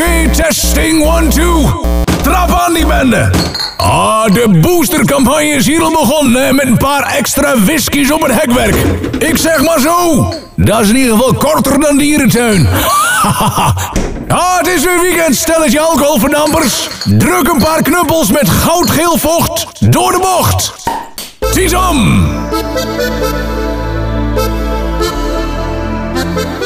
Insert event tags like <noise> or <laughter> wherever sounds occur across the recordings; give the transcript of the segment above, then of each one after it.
2, testing 1, 2. Trap aan die bende. Ah, de boostercampagne is hier al begonnen met een paar extra whiskies op het hekwerk. Ik zeg maar zo, dat is in ieder geval korter dan dierentuin. <laughs> ah, het is weer weekend, stelletje alcoholverdampers. Druk een paar knuppels met goudgeel vocht door de bocht. Tiesom!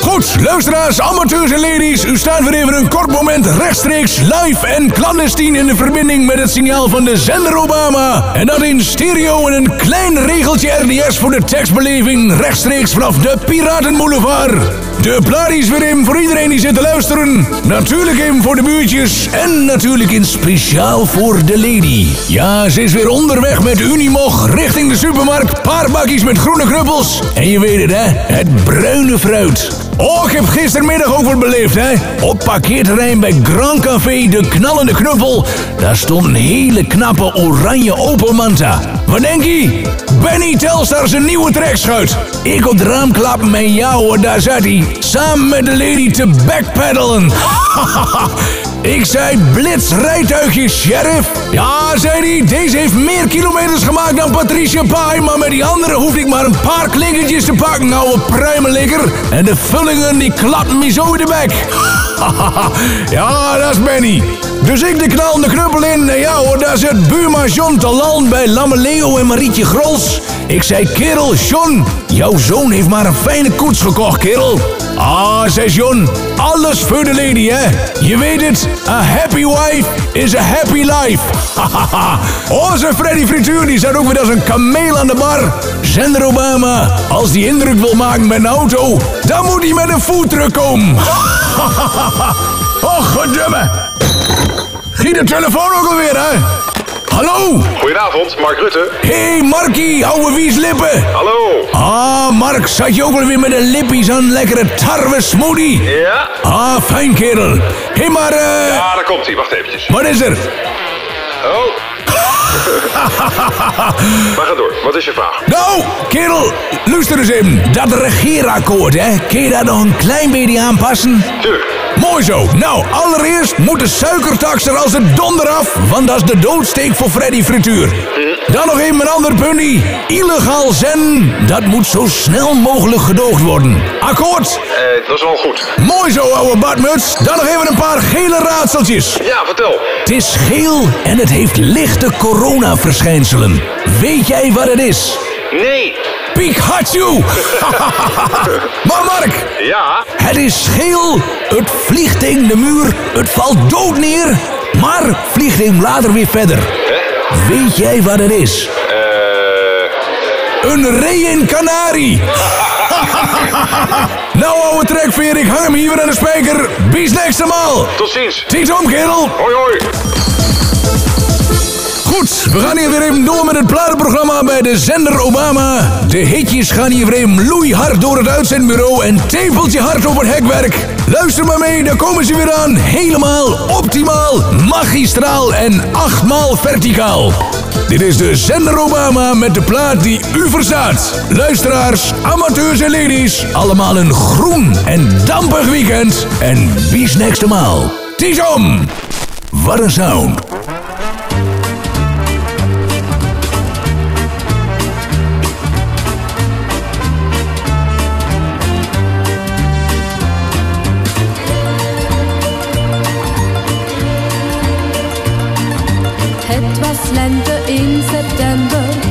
Goed, luisteraars, amateurs en ladies, u staat weer even een kort moment rechtstreeks live en clandestien in de verbinding met het signaal van de zender Obama. En dat in stereo en een klein regeltje RDS voor de tekstbeleving rechtstreeks vanaf de Piratenboulevard. De plaat weer in voor iedereen die zit te luisteren. Natuurlijk even voor de buurtjes en natuurlijk in speciaal voor de lady. Ja, ze is weer onderweg met Unimog richting de supermarkt. Paar bakjes met groene knuppels. En je weet het hè, het bruine fruit. Oh, ik heb gistermiddag ook beleefd, hè? Op parkeerterrein bij Grand Café De Knallende Knuppel. Daar stond een hele knappe oranje Opel Manta. Wat denk je? Benny Telstar zijn nieuwe trekschuit. Ik op het raam klappen met jou hoor, daar zat hij. Samen met de lady te backpedalen. <laughs> Ik zei blitz rijtuigje, sheriff. Ja, zei hij, deze heeft meer kilometers gemaakt dan Patricia Pai, maar met die andere hoef ik maar een paar klinkertjes te pakken, ouwe pruimelikker. En de die klappen me zo in de bek. <laughs> ja, dat is Benny. Dus ik de knalende knuppel in en ja hoor, daar zit buurman John Talan bij Lamme Leo en Marietje Grols. Ik zei, kerel, John, jouw zoon heeft maar een fijne koets gekocht, kerel. Ah, zei John, alles voor de lady, hè? Je weet het, a happy wife is a happy life. <laughs> Onze Freddy Frituur die staat ook weer als een kameel aan de bar. Zender Obama, als die indruk wil maken met een auto, dan moet hij met een foodtruck komen. <laughs> Och, goddamme. Giet de telefoon ook alweer, hè? Hallo? Goedenavond, Mark Rutte. Hé, hey, Markie, ouwe wies lippen. Hallo. Ah, Mark, zat je ook alweer met een lippies aan lekkere tarwe smoothie? Ja. Ah, fijn kerel. Hé, hey, maar eh... Ja, daar komt hij. Wacht eventjes. Wat is er? Oh. <laughs> maar ga door. Wat is je vraag? Nou, kerel, luister eens even. Dat regeerakkoord, hè? Kun je dat nog een klein beetje aanpassen? Tuurlijk. Mooi zo. Nou, allereerst moet de suikertax er als de donder af, want dat is de doodsteek voor Freddy Frituur. Dan nog even een ander puntje. Illegaal zen, dat moet zo snel mogelijk gedoogd worden. Akkoord? Eh, dat is al goed. Mooi zo, ouwe badmuts. Dan nog even een paar gele raadseltjes. Ja, vertel. Het is geel en het heeft lichte coronaverschijnselen. Weet jij wat het is? Nee. Pikachu! <laughs> maar Mark, Ja? het is geel, het vliegt tegen de muur, het valt dood neer, maar vliegt hem later weer verder. Weet jij wat het is? Eh... Een reïncarnatie! <laughs> nou, ouwe trekveer, ik hang hem hier weer aan de spijker. Bis next maal. Tot ziens. Ziens om, kerel. Hoi, hoi. Goed, we gaan hier weer even door met het platenprogramma bij de zender Obama. De hitjes gaan hier weer even loeihard door het uitzendbureau en tepeltje hard op het hekwerk. Luister maar mee, daar komen ze weer aan. Helemaal, optimaal, magistraal en achtmaal verticaal. Dit is de zender Obama met de plaat die u verstaat. Luisteraars, amateurs en ladies, allemaal een groen en dampig weekend. En bis next maal. Tiesom! Wat een sound. etwas Lente in September.